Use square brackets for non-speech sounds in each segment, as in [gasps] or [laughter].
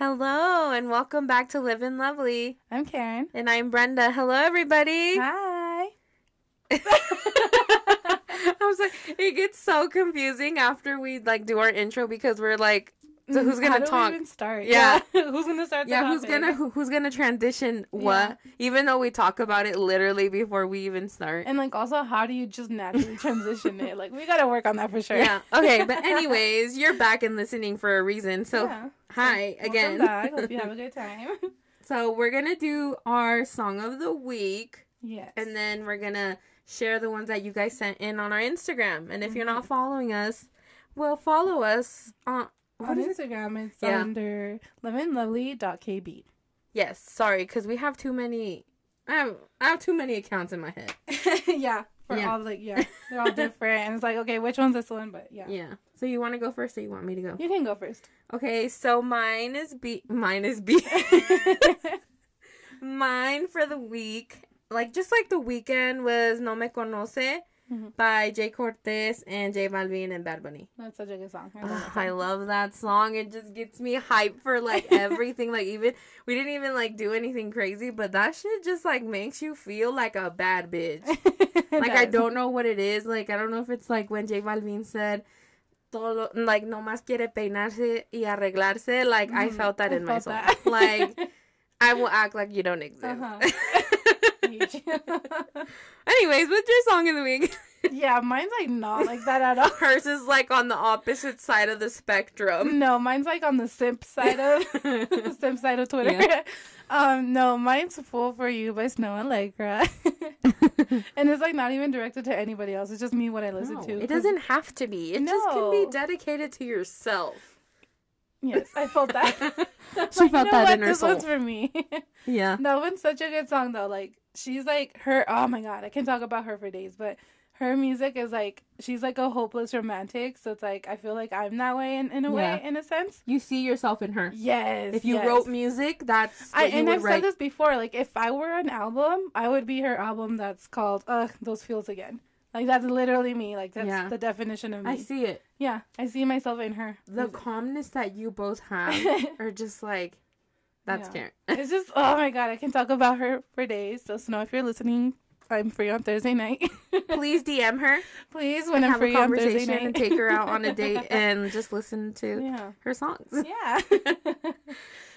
Hello, and welcome back to Living Lovely. I'm Karen. And I'm Brenda. Hello, everybody. Hi. [laughs] I was like, it gets so confusing after we like do our intro because we're like, so mm-hmm. who's gonna talk? even start? Yeah. [laughs] who's gonna start? the Yeah, who's topic? gonna who, who's gonna transition what? Even though we talk about it literally before we even start. And like, also, how do you just naturally transition it? Like, we gotta work on that for sure. Yeah. Okay, but [laughs] anyways, you're back and listening for a reason. So Yeah. Hi Welcome again. back. Hope you have a good [laughs] time. So we're gonna do our song of the week. yes. and then we're gonna share the ones that you guys sent in on our Instagram. And if you're not mm-hmm. following us, well, follow us on. What on is it? Instagram, it's Yeah. under lemonlovely.kb. Yes, sorry, because we have too many. I have I have too many accounts in my head. [laughs] yeah. For Yeah. all like, yeah, [laughs] they're all different, and it's like, okay, which one's this one? But yeah, Yeah. So you want to go first, or you want me to go? you can go first. Okay. So mine is B. Mine is B. [laughs] [laughs] mine for the week, like just like the weekend was No Me Conoce Mhm. by Jhay Cortez and J Balvin and Bad Bunny. That's such a good song. I love that I song. love that song. It just gets me hyped for like [laughs] everything. like even we didn't even like do anything crazy, but that shit just like makes you feel like a bad bitch. [laughs] It Like I don't know what it is. Like I don't know if it's like when J Balvin said todo like no más quiere peinarse y arreglarse. Like I Mhm. felt that I in my soul. that. Like [laughs] I will act like you don't exist. Uh-huh. [laughs] Anyways, what's your song of the week? [laughs] yeah, mine's like not like that at all. Hers is like on the opposite side of the spectrum. No, mine's like on the simp side of [laughs] simp side of Twitter. Yeah. Um, no, mine's "Fool for You" by Snoh Aalegra, and it's like not even directed to anybody else. It's just me what I listen No, to. It doesn't have to be. It just can be dedicated to yourself. Yes, I felt that. She Like, felt you know that what? in her This one's for me. Yeah. that one's such a good song though. Like she's like her. Oh my god, I can talk about her for days. But her music is like she's like a hopeless romantic. So it's like I feel like I'm that way in, in a way, in a sense. You see yourself in her. Yes. If you yes. wrote music, that's I and I've write. said this before. Like, if I were an album, I would be her album. That's called "Ugh, Those Feels Again." Like that's literally me. Like that's Yeah. the definition of me. I see it. Yeah, I see myself in her. The music. calmness that you both have [laughs] are just like, that's Yeah. Karen. it's just [laughs] oh my god, I can talk about her for days. So Snoh, if you're listening, I'm free on Thursday night. [laughs] Please DM her, Please, when I'm have a free on Thursday conversation, night, and take her out on a date [laughs] and just listen to yeah, her songs. yeah.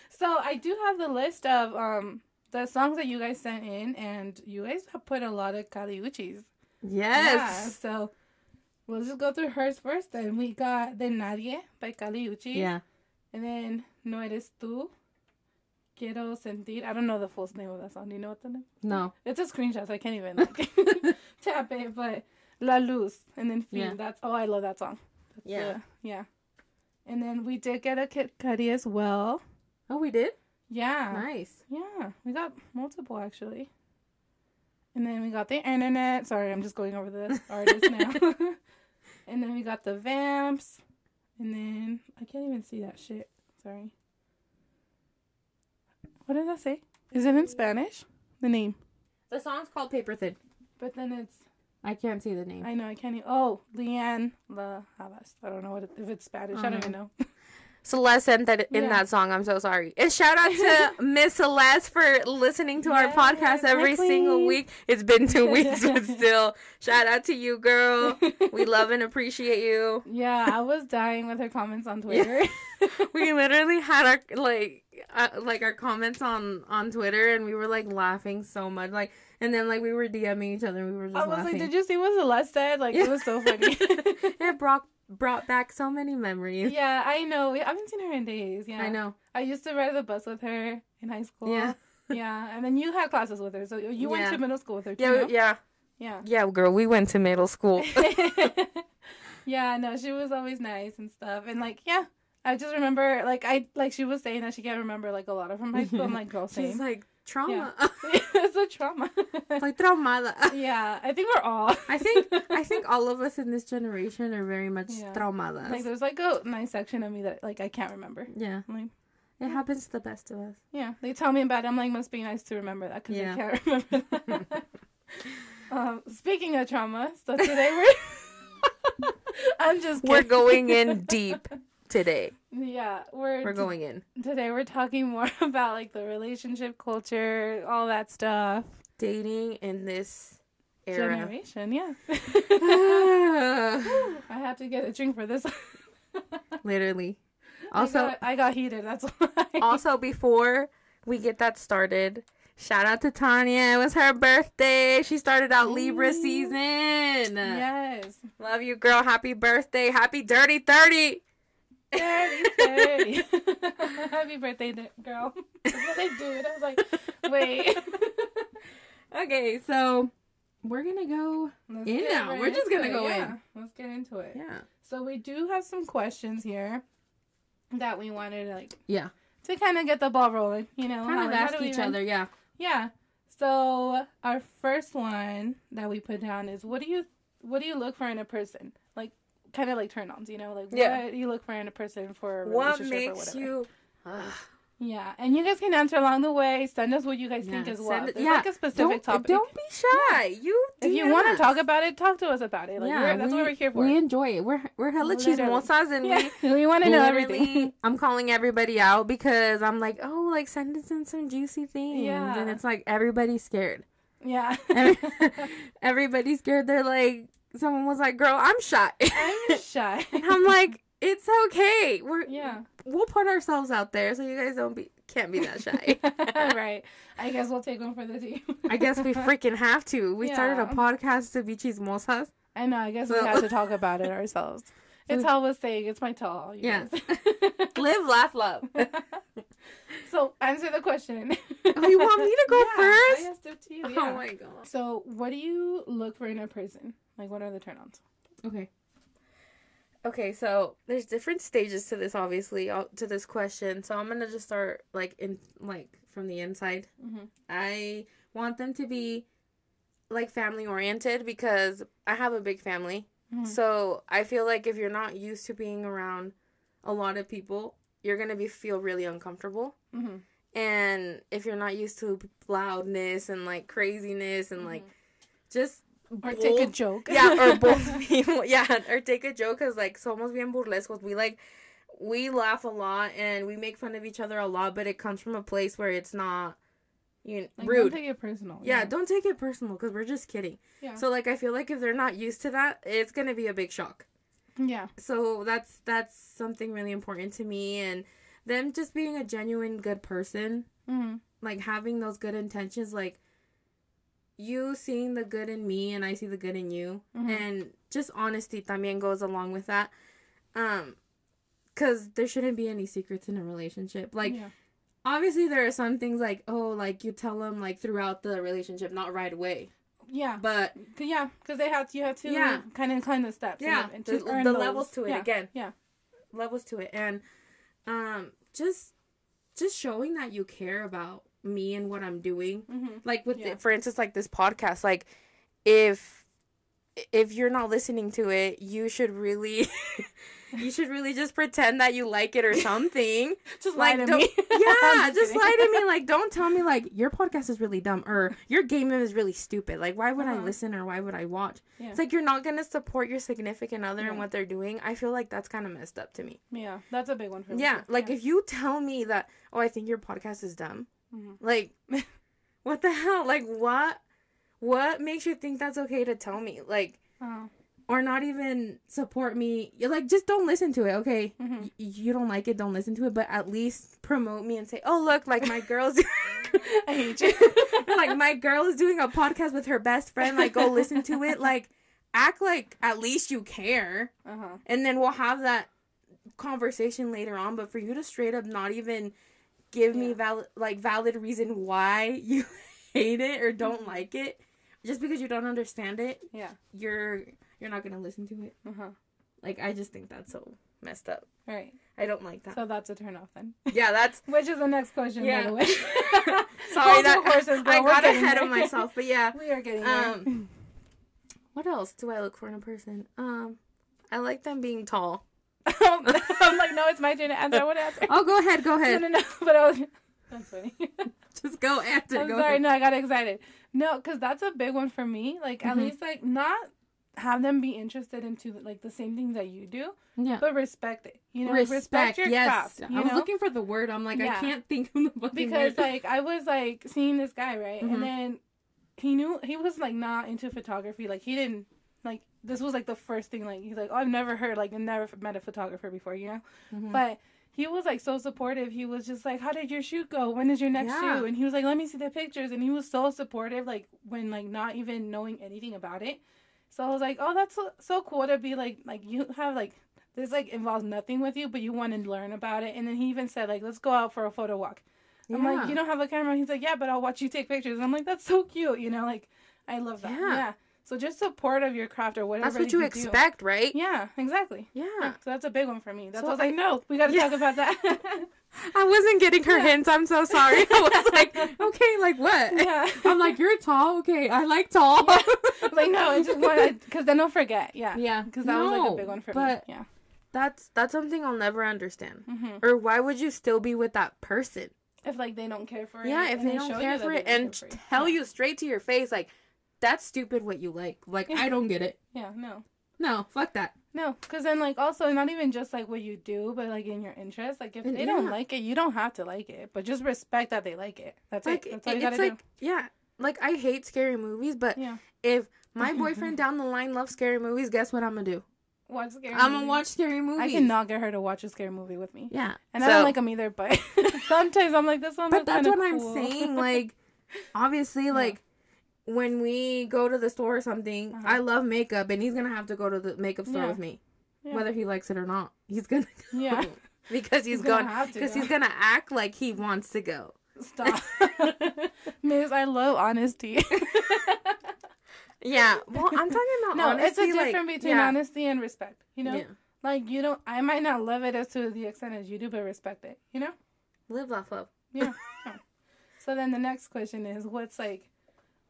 so I do have the list of um the songs that you guys sent in, and you guys have put a lot of Kali Uchis. Yeah, Yes. so we'll just go through hers first. Then we got De Nadie by Kali Uchis. Yeah. And then No Eres Tú. Quiero Sentir. I don't know the full name of that song. Do you know what the name? No. It's a screenshot, so I can't even [laughs] like, [laughs] tap it. But La Luz. And then Feel. Yeah. That's, oh, I love that song. That's, Yeah. uh, yeah. And then we did get a Kid Cudi as well. Oh, we did? Yeah. Nice. Yeah, we got multiple actually. And then we got the internet. Sorry, I'm just going over the [laughs] artists now. and then we got the vamps. And then I can't even see that shit. Sorry. What does that say? Is it in Spanish? The name. The song's called Paper Thin. But then it's I can't see the name. I know I can't even oh Lianne La Havas. I don't know what it, if it's Spanish. I don't uh-huh. even know. [laughs] Celeste sent that in Yeah. that song. I'm so sorry. And shout out to [laughs] Miss Celeste for listening to our podcast every single week. It's been two [laughs] weeks, but still, shout out to you, girl. We love and appreciate you. yeah, I was dying with her comments on Twitter. [laughs] We literally had our like, uh, like our comments on on Twitter, and we were like laughing so much. Like, and then like we were DMing each other, and we were just I was laughing. like, did you see what Celeste said? Like, it was so funny. it brought brought back so many memories. yeah, I know. We- I haven't seen her in days. Yeah, I know. I used to ride the bus with her in high school. Yeah. [laughs] yeah, and then you had classes with her, so you went to middle school with her too. Yeah, no? yeah, yeah. yeah, girl. We went to middle school. [laughs] yeah, no, she was always nice and stuff, and like, yeah, I just remember, like, I like she was saying that she can't remember like a lot of from high school. I'm like, girl, [laughs] She's same. like trauma. [laughs] [laughs] it's a trauma. like traumada. yeah, I think we're all. I think I [laughs] think all of us in this generation are very much Yeah. traumadas. like, there's like a nice section of me that like I can't remember. yeah, I'm like, it happens to the best of us. Yeah, they tell me about it. I'm like, must be nice to remember that because Yeah. I can't remember that. um, speaking of trauma, so today we're. I'm just We're going in deep today. Yeah, we're We're going in. today. We're talking more [laughs] about like the relationship culture, all that stuff. Dating in this era. Generation, yeah. [laughs] [laughs] I have to get a drink for this. Literally. I Also, got, I got heated. That's why. also before we get that started, shout out to Tanya. It was her birthday. She started out Libra season. yes. Love you, girl. Happy birthday. Happy dirty 30. 30, 30. [laughs] Happy birthday, girl. That's what they do. And I was like, wait. [laughs] okay, so we're going to go. Let's In now. right We're just gonna go Yeah, in. Let's get into it. Yeah. So we do have some questions here that we wanted like Yeah. to kind of get the ball rolling. You know, Kind of ask each even- other. Yeah. Yeah. So our first one that we put down is what do you what do you look for in a person? Kind of like turn ons, you know, like Yeah. what you look for in a person for a What makes whatever. you. Yeah, and you guys can answer along the way. Send us what you guys think Yeah, as well. send it- yeah, like a specific don't, topic. Don't be shy. You. if you want to talk about it, talk to us about it. Like we're, that's we, what we're here for. We enjoy it. We're we're hella chismosas and yeah, [laughs] we we want to know everything. [laughs] I'm calling everybody out because I'm like, oh, like send us in some juicy things, Yeah. and it's like everybody's scared. yeah. Every- [laughs] everybody's scared. They're like, someone was like, girl, I'm shy. [laughs] I'm shy. and I'm like, it's okay. We're yeah. we'll put ourselves out there so you guys don't be can't be that shy. [laughs] right. I guess we'll take one for the team. I guess we [laughs] freaking have to. We started a podcast to be chismosas. I know. I guess we have to talk about it ourselves. It's how was saying. It's my tall. Yes. Live, laugh, love. so answer the question. Oh, you want me to go Yeah, first? I asked it to you. Oh my god. So, what do you look for in a person? Like, what are the turn-ons? Okay. Okay, so there's different stages to this, obviously, uh, to this question. So I'm gonna just start like in like from the inside. Mhm. I want them to be like family oriented because I have a big family. Mhm. So I feel like if you're not used to being around a lot of people, you're gonna be feel really uncomfortable. Mm-hmm. And if you're not used to loudness and like craziness and like just Or take a joke. yeah, or [laughs] both people. [laughs] Yeah, or take a joke because like somos bien burlescos. We like we laugh a lot and we make fun of each other a lot, but it comes from a place where it's not you know, Like, rude. Don't take it personal. yeah, don't take it personal because we're just kidding. Yeah. So like I feel like if they're not used to that, it's gonna be a big shock. yeah. So that's that's something really important to me and them just being a genuine good person Mm-hmm. like having those good intentions like you seeing the good in me and I see the good in you Mhm. and just honesty también goes along with that um cuz there shouldn't be any secrets in a relationship like yeah. obviously there are some things like oh like you tell them like throughout the relationship not right away Yeah. but Yeah, because they have you have to Yeah. kind of climb the steps. yeah and the, to earn the levels to it Yeah, again Yeah. levels to it and um just just showing that you care about me and what I'm doing Mm-hmm. like with Yeah. the, for instance like this podcast like if if you're not listening to it you should really [laughs] you should really just pretend that you like it or something [laughs] Just like lie to don't- me. [laughs] yeah just kidding. lie to me like don't tell me like your podcast is really dumb or your game is really stupid like why would i Uh-huh. listen or why would i watch Yeah. it's like you're not gonna support your significant other Yeah. and what they're doing i feel like that's kind of messed up to me Yeah, that's a big one for me. yeah like if you tell me that oh i think your podcast is dumb Mhm. like [laughs] what the hell like what what makes you think that's okay to tell me like Oh. or not even support me you're like just don't listen to it okay Mhm. Y- you don't like it don't listen to it but at least promote me and say oh look like my girl's [laughs] [laughs] I hate you. like my girl is doing a podcast with her best friend like go listen to it like act like at least you care Uh huh. and then we'll have that conversation later on but for you to straight up not even give me valid like valid reason why [laughs] you hate it or don't like it just because you don't understand it Yeah. you're you're not gonna listen to it Uh huh. like i just think that's so messed up All right. i don't like that So that's a turn off then. yeah that's [laughs] Which is the next question, Yeah. by the way. [laughs] sorry that horses, girl. i got ahead there. of myself but yeah we are getting there. um what else do i look for in a person um i like them being tall [laughs] I'm like, no, it's my turn to answer. I want to answer. oh go ahead go ahead no, no. No. [laughs] But I was. That's funny. [laughs] just go after. I'm go sorry. ahead. No, I got excited. No, because that's a big one for me. Like, at Mhm. least, like, not have them be interested into like the same things that you do, Yeah. but respect it. You know, respect, your yes. craft. You I was know? looking for the word. I'm like, Yeah. I can't think of the fucking because word. like I was like seeing this guy right, Mhm. and then he knew he was like not into photography. Like he didn't like this was like the first thing. Like he's like, oh, I've never heard like never met a photographer before, you know. Mhm. But he was like so supportive. He was just like, "How did your shoot go? When is your next Yeah. shoot?" And he was like, "Let me see the pictures." And he was so supportive, like when like not even knowing anything about it. So I was like, "Oh, that's so, so cool to be like like you have like this like involves nothing with you, but you want to learn about it." And then he even said like, "Let's go out for a photo walk." I'm like, "You don't have a camera?" He's like, "Yeah, but I'll watch you take pictures." And I'm like, "That's so cute," you know, like I love that. Yeah. Yeah. So just support of your craft or whatever. That's what you do. expect, right? Yeah, exactly. Yeah. Yeah, so that's a big one for me. That's So why I was like, no, we got to Yeah. talk about that. [laughs] I wasn't getting her Yeah. hints. I'm so sorry. I was [laughs] like, okay, like what? yeah. [laughs] I'm like, you're tall. Okay, I like tall. like no, I just want because then I'll forget. Yeah, Yeah, because that was like a big one for but me. Yeah. That's that's something I'll never understand. hmm Or why would you still be with that person? If like they don't care for it. Yeah, if and they don't show care you for they it and care for tell yeah. you straight to your face, like, that's stupid what you like. Like, I don't get it. [laughs] Yeah, no, No, fuck that. no, because then like also not even just like what you do, but like in your interest. Like if And- they don't like it, you don't have to like it, but just respect that they like it. That's Like, it. That's all you it's gotta like, yeah, like I hate scary movies, but Yeah. if my [laughs] boyfriend down the line loves scary movies, guess what I'm gonna do? do. Watch scary. I'm gonna watch scary movies. I cannot get her to watch a scary movie with me. Yeah, And So- I don't like them either, but [laughs] sometimes I'm like, this one But that's what I'm saying. Like, obviously, like when we go to the store or something, Uh-huh. I love makeup, and he's gonna have to go to the makeup store Yeah. with me, Yeah. whether he likes it or not. He's gonna go. Yeah. [laughs] because he's, He's gonna have to because he's gonna act like he wants to go. Stop. [laughs] Miss, I love honesty. Yeah, well, I'm talking about [laughs] no, honesty. it's a like, difference between yeah, honesty and respect. You know, yeah. like you don't. I might not love it as to the extent as you do, but respect it. You know. live, love. Yeah. Yeah. So then the next question is, what's like,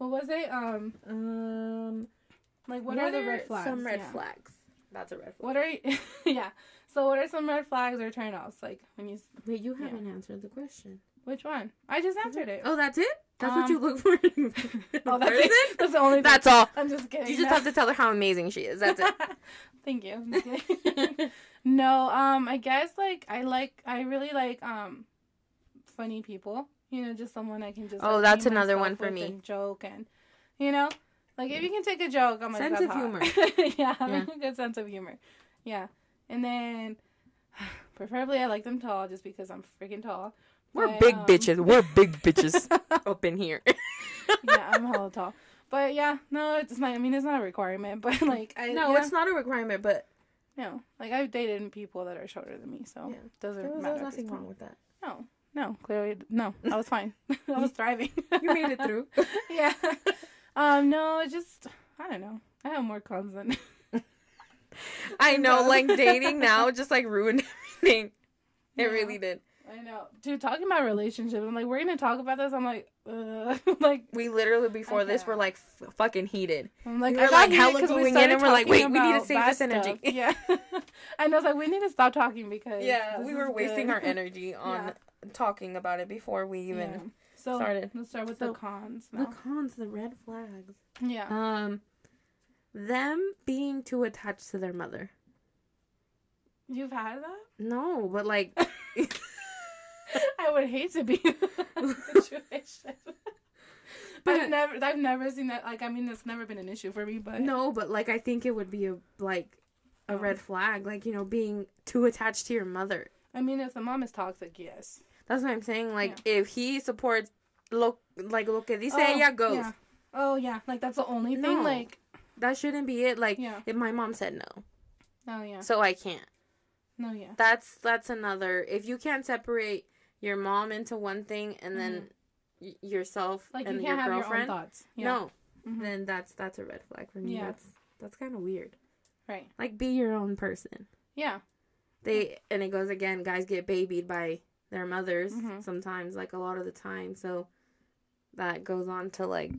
what was it? Um, Um, like what, are the red flags? Some red Yeah. flags. That's a red flag. What are you? [laughs] yeah. So what are some red flags or turnoffs? Like when you, Wait, you haven't answered the question. which one? I just answered it. Oh, that's it. That's what Um, you look for. [laughs] [laughs] Oh, that's person? it. That's the only. Thing. That's all. I'm just kidding. You just No. have to tell her how amazing she is. That's it. Thank you. I'm just kidding. no, um, I guess like I like I really like um funny people. You know, just someone I can just. Oh, like, that's another one for me. and joke and, you know, like if you can take a joke, I'm like Sense of hot. humor. [laughs] yeah, having a good sense of humor. Yeah, and then [sighs] preferably I like them tall, just because I'm freaking tall. We're But, big um, bitches. We're big [laughs] bitches [laughs] up in here. yeah, I'm hella tall. But yeah, no, it's not. I mean, it's not a requirement, but like I no, yeah, it's not a requirement, but no. Like I've dated people that are shorter than me, so Yeah. it doesn't there was, matter. there was nothing wrong with that. No, no, clearly no. I was fine. [laughs] I was thriving. [laughs] You made it through. [laughs] yeah. Um. No, it just I don't know. I have more cons than. I know, No. like dating now just like ruined everything. It Yeah. really did. I know, dude. Talking about relationships, I'm like, we're gonna talk about this. I'm like, uh, [laughs] like, We literally before this were like f- fucking heated. I'm like, were, like, hella 'cause we going in and we're like, wait, we need to save this energy. Yeah, [laughs] and I was like, we need to stop talking because Yeah, we were wasting good. our [laughs] energy on Yeah. talking about it before we even Yeah. So started. let's start with So, the cons. the cons, the red flags. Yeah. Um, them being too attached to their mother. You've had that? No, but like, I would hate to be [laughs] in that situation. But- I've never, I've never seen that. Like, I mean, it's never been an issue for me, but no, but like, I think it would be a like a Oh. red flag. Like, you know, being too attached to your mother. I mean, if the mom is toxic, yes. That's what I'm saying. Like, if he supports look, like lo que dice Oh, ella goes. Yeah. Oh yeah, like that's the only thing. No. Like, That shouldn't be it. Like, Yeah. if my mom said no, oh yeah, so I can't. no yeah, That's that's another. If you can't separate your mom into one thing and then y- yourself Mm-hmm. like and you your can't have your own girlfriend, thoughts. Yeah. no, Mhm. then that's that's a red flag for me. Yeah. That's that's kind of weird. Right. Like, be your own person. Yeah. They and it goes again. Guys get babied by their mothers Mhm. sometimes, like a lot of the time. So that goes on to like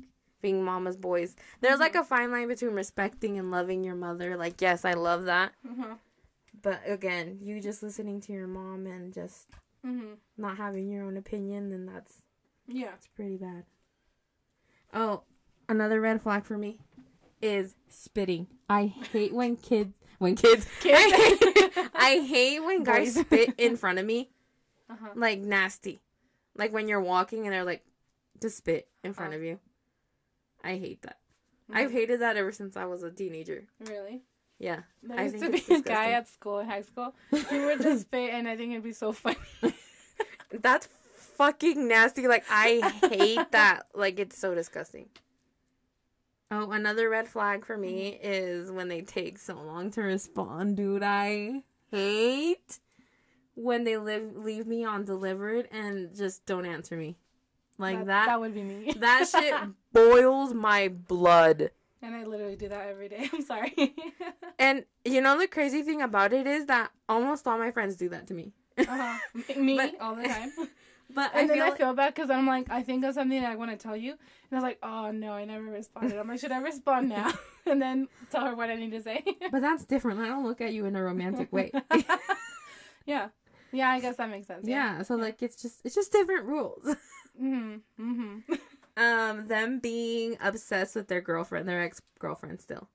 being mama's boys. There's like Mm-hmm. a fine line between respecting and loving your mother. Like, yes, I love that. Mhm. But again, you just listening to your mom and just Mhm. not having your own opinion, then that's Yeah. it's pretty bad. Oh, another red flag for me. is spitting. I hate when kids when [laughs] kids, I, hate, I hate when guys Boys. spit in front of me Uh-huh. like nasty. Like when you're walking and they're like to spit in front Uh-huh. of you. I hate that. I've hated that ever since I was a teenager. Really? Yeah. There I used to be a guy at school, in high school. [laughs] He would just spit, and I think it'd be so funny. [laughs] That's fucking nasty. Like I hate that. Like it's so disgusting. Oh, another red flag for me is when they take so long to respond, dude. I hate when they live leave me on delivered and just don't answer me. Like that, that that would be me. that shit [laughs] boils my blood. And I literally do that every day. [laughs] I'm sorry. And [laughs] you know the crazy thing about it is that almost all my friends do that to me. uh-huh. [laughs] Me But- all the time. But And I then feel I like- feel bad because I'm like, I think of something I want to tell you, and I was like, oh no, I never responded. I'm like, should I respond now? and then tell her what I need to say. but that's different. I don't look at you in a romantic way. yeah, yeah, I guess that makes sense. yeah, so like it's just it's just different rules. Mhm. Mhm. Um them being obsessed with their girlfriend, their ex-girlfriend still.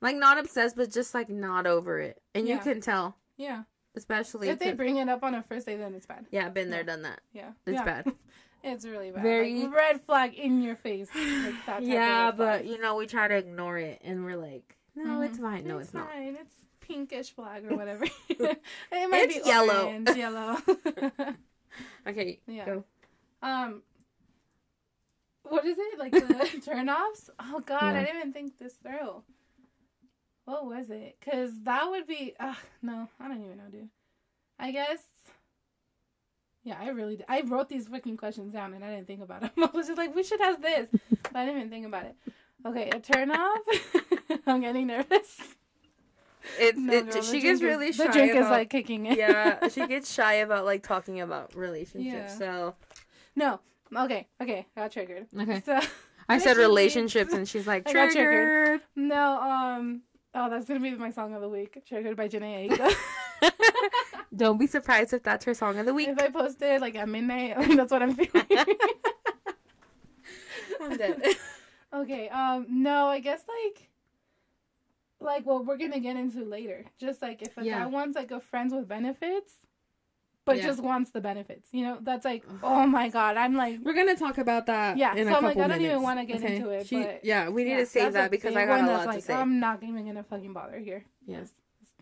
Like not obsessed but just like not over it. And you can tell, Yeah. especially If they bring it up on a first date, then it's bad. Yeah, been there Yeah. done that. Yeah. It's yeah. bad. [laughs] It's really bad. Very- Like, red flag in your face. Like yeah, but you know, we try to ignore it and we're like, no, it's Mhm. fine. No, it's, not. fine. It's pinkish flag or whatever. [laughs] [laughs] it might It's be yellow. orange, yellow. Okay, Yeah. go. um, what is it like the [laughs] turnoffs? Oh God, Yeah. I didn't even think this through. What was it? Cause that would be. Uh, no, I don't even know, dude. I guess. Yeah, I really. Did. I wrote these freaking questions down and I didn't think about them. [laughs] I was just like, we should have this, but I didn't even think about it. Okay, a turn off. [laughs] I'm getting nervous. It's No, it, girl, she gets is- really shy The drink about, is like kicking in. yeah, she gets shy about like talking about relationships. Yeah. So No. Okay. Okay. I got triggered. okay, So I said [laughs] relationships, and she's like triggered. triggered. no. Um. Oh, that's gonna be my song of the week. Triggered by Jhené Aiko. [laughs] Don't be surprised if that's her song of the week. if I post it like at midnight, [laughs] that's what I'm feeling. I'm dead. okay. Um. No. I guess like. Like what we're gonna get into later. Just like if Yeah. guy wants like a friends with benefits, but Yeah. just wants the benefits, you know, that's like, oh my god, I'm like, We're gonna talk about that. Yeah, so I'm like, I don't even wanna get into it, She- but- yeah, we need yeah, to save that because I got a lot like, to say. I'm not even gonna fucking bother here. yes.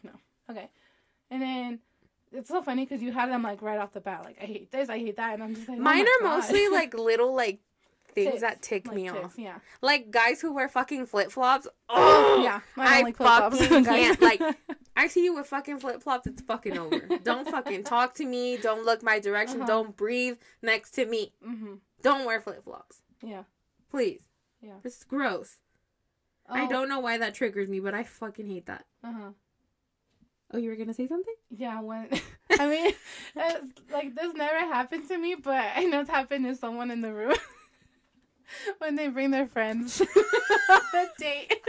No. Okay. And then it's so funny because you had them like right off the bat, like I hate this, I hate that, and I'm just like, oh Mine my are God. mostly like little like things Ticks, that tick like me ticks, off. Yeah. Like guys who wear fucking flip flops. Oh [gasps] yeah. I don't like flip-flops, fucking [laughs] can't. Like [laughs] I see you with fucking flip flops. It's fucking over. [laughs] don't fucking talk to me. Don't look my direction. Uh-huh. Don't breathe next to me. hmm Don't wear flip flops, Yeah. please. Yeah. This is gross. I Oh, don't know why that triggers me, but I fucking hate that. Uh-huh. Oh, you were gonna say something? Yeah, when I mean, like this never happened to me, but I know it's happened to someone in the room [laughs] when they bring their friends [laughs] on a date. [laughs]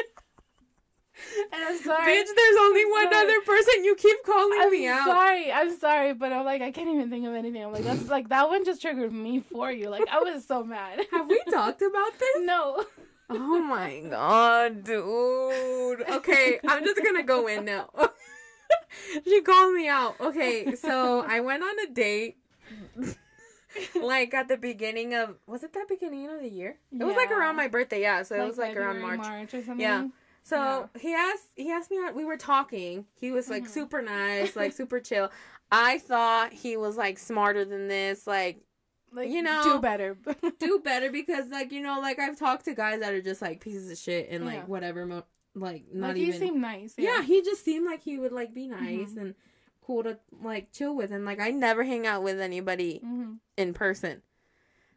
and I'm sorry. Bitch, there's only I'm one sorry. other person. You keep calling I'm me out. sorry. I'm sorry, but I'm like I can't even think of anything. I'm like that's like that one just triggered me for you. Like I was so mad. Have we talked about this? no. Oh my god, dude. Okay, I'm just gonna go in now. she called me out. Okay, so I went on a date. [laughs] like at the beginning of was it that beginning of the year? It was like around my birthday, yeah. So it was like around February, March. or something. Yeah. So he asked he asked me out we were talking. He was like Mhm. super nice, like [laughs] super chill. I thought he was like smarter than this, like Like You know, do better. do [laughs] better because like you know like I've talked to guys that are just like pieces of shit and like Yeah. whatever mo- like not like even you seem nice. yeah. he just seemed like he would like be nice Mhm. and cool to like chill with and like I never hang out with anybody hmm in person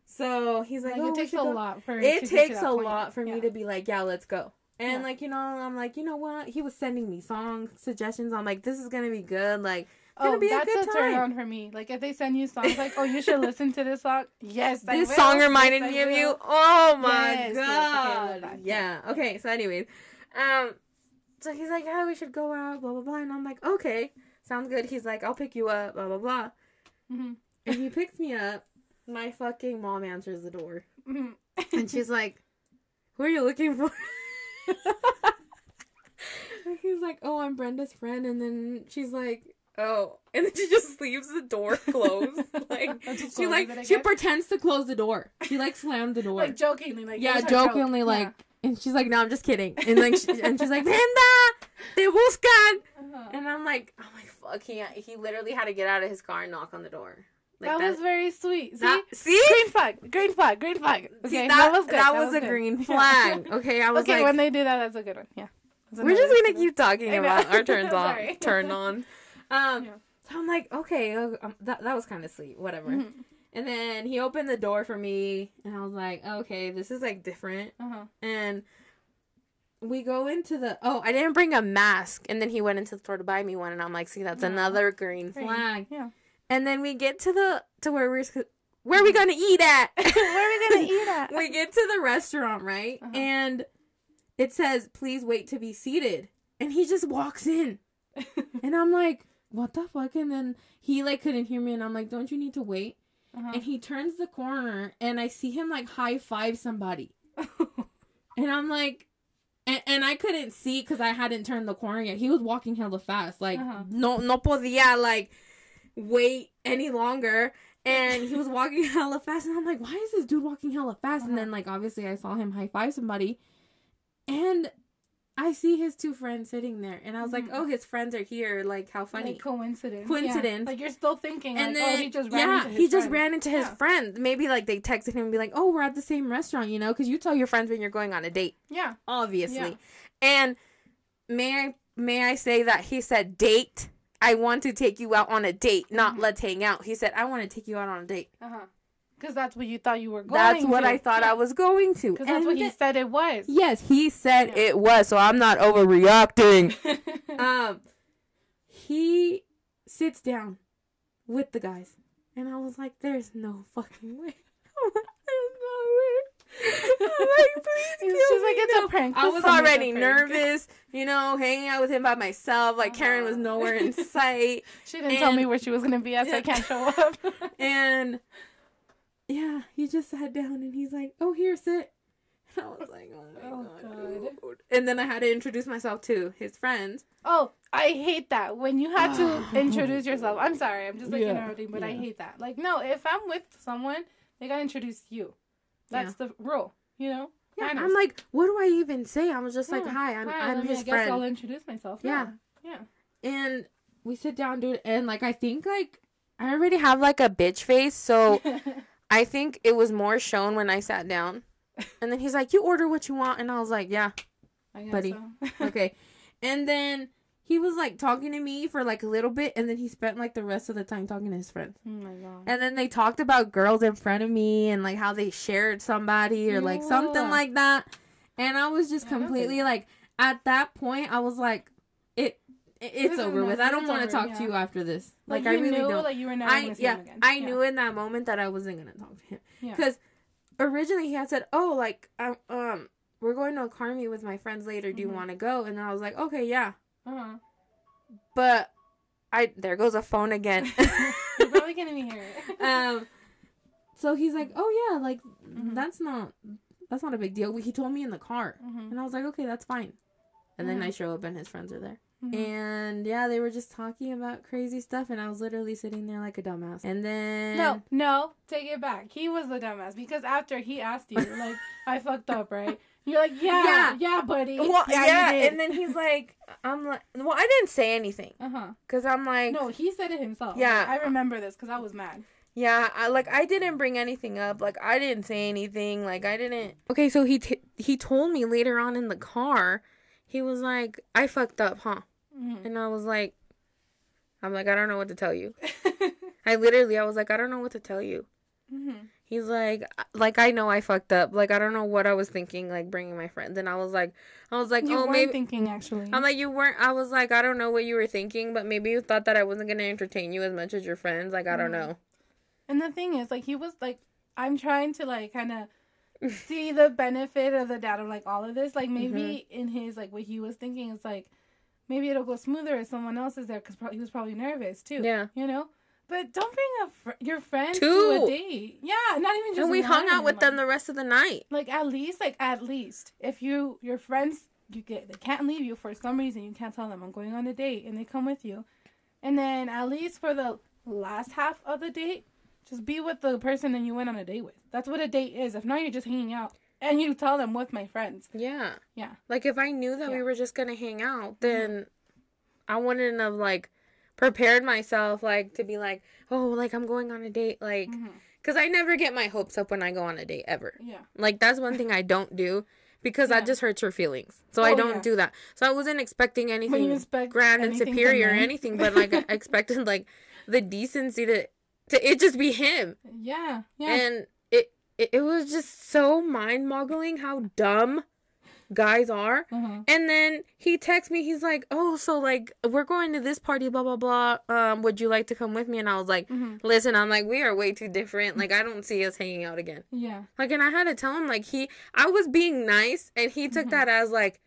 so he's like, Like, oh, it takes a go." lot for it to get to takes a point. lot for me to be like yeah let's go and Yeah. like you know I'm like you know what he was sending me song suggestions I'm like this is gonna be good like gonna Oh, be a good a turn on for me. Like if they send you songs like, "Oh, you should [laughs] listen to this song." Yes, this will. song reminded Yes, me of you. Oh my Yes, yes, okay, god. yeah. Okay. So, anyways, um, so he's like, yeah, we should go out, blah blah blah, and I'm like, okay, sounds good. He's like, I'll pick you up, blah blah blah, Mhm, and he picks me up. My fucking mom answers the door, mhm. and she's like, "Who are you looking for?" And he's like, "Oh, I'm Brenda's friend," and then she's like, "Oh," and then she just leaves the door closed. [laughs] like she like she pretends to close the door. She like slammed the door. like jokingly, like yeah, her joke. jokingly, like, Yeah. and she's like, "No, I'm just kidding," and like, she, and she's like, "Brenda, te buscan," Uh-huh. and I'm like, "Oh my fuck!" He he literally had to get out of his car and knock on the door. Like that was very sweet. See, that- see. green flag, green flag, green flag. See, Okay, that, was good. that was a good. green flag. [laughs] Okay, I was okay, like, when they do that, that's a good one. Yeah. We're just gonna keep talking [laughs] about our turns [laughs] on, turn on. Um, Yeah. so I'm like, okay, uh, um, that that was kind of sweet, whatever. Mhm. And then he opened the door for me, and I was like, okay, this is like different. Uh-huh. And we go into the oh, I didn't bring a mask, and then he went into the store to buy me one, and I'm like, see, that's Aw. another green flag. Yeah. And then we get to the to where we're where are we gonna eat at? [laughs] Where are we gonna eat at? [laughs] we get to the restaurant, right? Uh-huh. And it says, please wait to be seated. And he just walks in. [laughs] And I'm like, what the fuck? And then he like couldn't hear me and I'm like, don't you need to wait? Uh-huh. And he turns the corner and I see him like high five somebody. And I'm like, and, and I couldn't see because I hadn't turned the corner yet. He was walking hella fast. Like, Uh-huh. no, no podía like wait any longer. And he was walking [laughs] hella fast. And I'm like, why is this dude walking hella fast? And Uh-huh. then, like, obviously, I saw him high five somebody. And I see his two friends sitting there. And I was like, Mhm. oh, his friends are here. Like, how funny. Like coincidence. Coincidence. Yeah. Like you're still thinking. and like, then, oh, he just ran yeah, into his he just friend. ran into his Yeah. friend. Maybe like they texted him and be like, "Oh, we're at the same restaurant," you know, because you tell your friends when you're going on a date, Yeah. obviously. Yeah. And may I may I say that he said date. I want to take you out on a date, not Mhm. let's hang out. He said, "I want to take you out on a date." Uh huh. Because that's what you thought you were going. That's what. I thought I was going to. Because that's what he said it was. Yes, he said Yeah. it was. So I'm not overreacting. [laughs] um, he sits down with the guys, and I was like, "There's no fucking way." [laughs] No way. I'm like, [laughs] please She's like, "It's a prank. I was tell me it's a already nervous, you know, hanging out with him by myself. Like Karen was Uh-huh. nowhere in sight, She didn't tell me where she was gonna be, so Yeah. I can't show up. and yeah, he just sat down and he's like, "Oh, here, sit." And [laughs] I was like, "Oh my Oh, god. God. And then I had to introduce myself to his friends. oh, I hate that when you had to [sighs] introduce yourself. I'm sorry, I'm just like Yeah, interrupting, but I hate that. Like, no, if I'm with someone, they gotta introduce you. That's the rule, you know. Yeah, Manners. I'm like, what do I even say? I was just like, hi, I'm Hi, I'm let me- his I guess I'll introduce myself. Yeah. Yeah. And we sit down, dude, and like I think like I already have like a bitch face, so Yeah. [laughs] I think it was more shown when I sat down. And then he's like, "You order what you want," and I was like, "Yeah, I buddy. so. [laughs] okay." and then he was like talking to me for like a little bit, and then he spent like the rest of the time talking to his friends. oh my god. And then they talked about girls in front of me and like how they shared somebody or like something like that. And I was just Yeah, I don't do completely like at that point I was like it's over with. I don't want to talk to you after this. Like, Like, I really knew, don't. like you were never I gonna yeah. I Yeah. knew in that moment that I wasn't going to talk to him. Yeah. Cuz originally he had said, "Oh, like um, um we're going to a car meet with my friends later. Do you Mhm. want to go?" And then I was like, "Okay, yeah." Uh-huh. But I there goes a phone again. [laughs] You're probably gonna be here. um so he's like oh yeah like Mhm. that's not that's not a big deal he told me in the car Mhm. and i was like okay that's fine and then i show up and his friends are there Mhm. and yeah they were just talking about crazy stuff and i was literally sitting there like a dumbass and then No, no, take it back. He was the dumbass because after he asked you, like, [laughs] I fucked up, right? You're like, yeah, Yeah. yeah, buddy. well yeah, yeah, and then he's like i'm like well i didn't say anything uh huh. because i'm like No, he said it himself. Yeah. I remember this because I was mad. Yeah, I like I didn't bring anything up. Like I didn't say anything. Like I didn't. Okay, so he t- he told me later on in the car. He was like, "I fucked up, huh?" Mhm. And I was like, "I'm like I don't know what to tell you." [laughs] I literally I was like, "I don't know what to tell you." Mhm. He's like, "Like I know I fucked up. Like I don't know what I was thinking. Like bringing my friends." And I was like, "I was like, You oh maybe." thinking actually. I'm like, you weren't. I was like, I don't know what you were thinking, but maybe you thought that I wasn't gonna entertain you as much as your friends. Like, I don't Mhm. know. And the thing is, like, he was like, I'm trying to like kind of see the benefit of the doubt of like all of this. Like maybe Mm-hmm. in his like what he was thinking is like, maybe it'll go smoother if someone else is there because he was probably nervous too. Yeah. You know. But don't bring a fr- your friend to a date. Yeah, not even just. And we hung out with them the rest of the night. Like at least, like at least, if you your friends you get they can't leave you for some reason. You can't tell them I'm going on a date, and they come with you, and then at least for the last half of the date, just be with the person that you went on a date with. That's what a date is. If not, you're just hanging out, and you tell them with my friends. Yeah. Yeah. Like if I knew that we were just gonna hang out, mm-hmm. then I wouldn't have like prepared myself like to be like, oh, like I'm going on a date, like, mm-hmm. because I never get my hopes up when I go on a date ever. Yeah. Like that's one thing I [laughs] don't do because that just hurts your feelings. So I Oh, don't yeah. do that. So I wasn't expecting anything expect grand and anything from superior or anything, but like I [laughs] expected like the decency to to it just be him. Yeah. Yeah. And it, it was just so mind-boggling how dumb guys are. uh-huh. And then he texts me, he's like, Oh, so like we're going to this party, blah blah blah. Um, would you like to come with me? And I was like, Mhm. Listen, I'm like, we are way too different. Like I don't see us hanging out again. Yeah. Like and I had to tell him like he I was being nice and he took Mhm. that as like,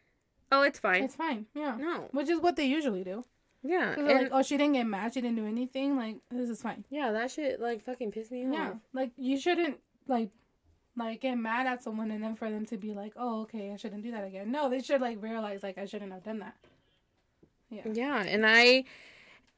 Oh, it's fine. It's fine. Yeah. no. Which is what they usually do. Yeah. And like, oh, she didn't get mad. She didn't do anything. Like, this is fine. yeah, that shit like fucking pissed me off. Yeah. Like, you shouldn't, like, like get mad at someone and then for them to be like, oh, okay, I shouldn't do that again. No, they should, like, realize, like, I shouldn't have done that. Yeah. Yeah, and I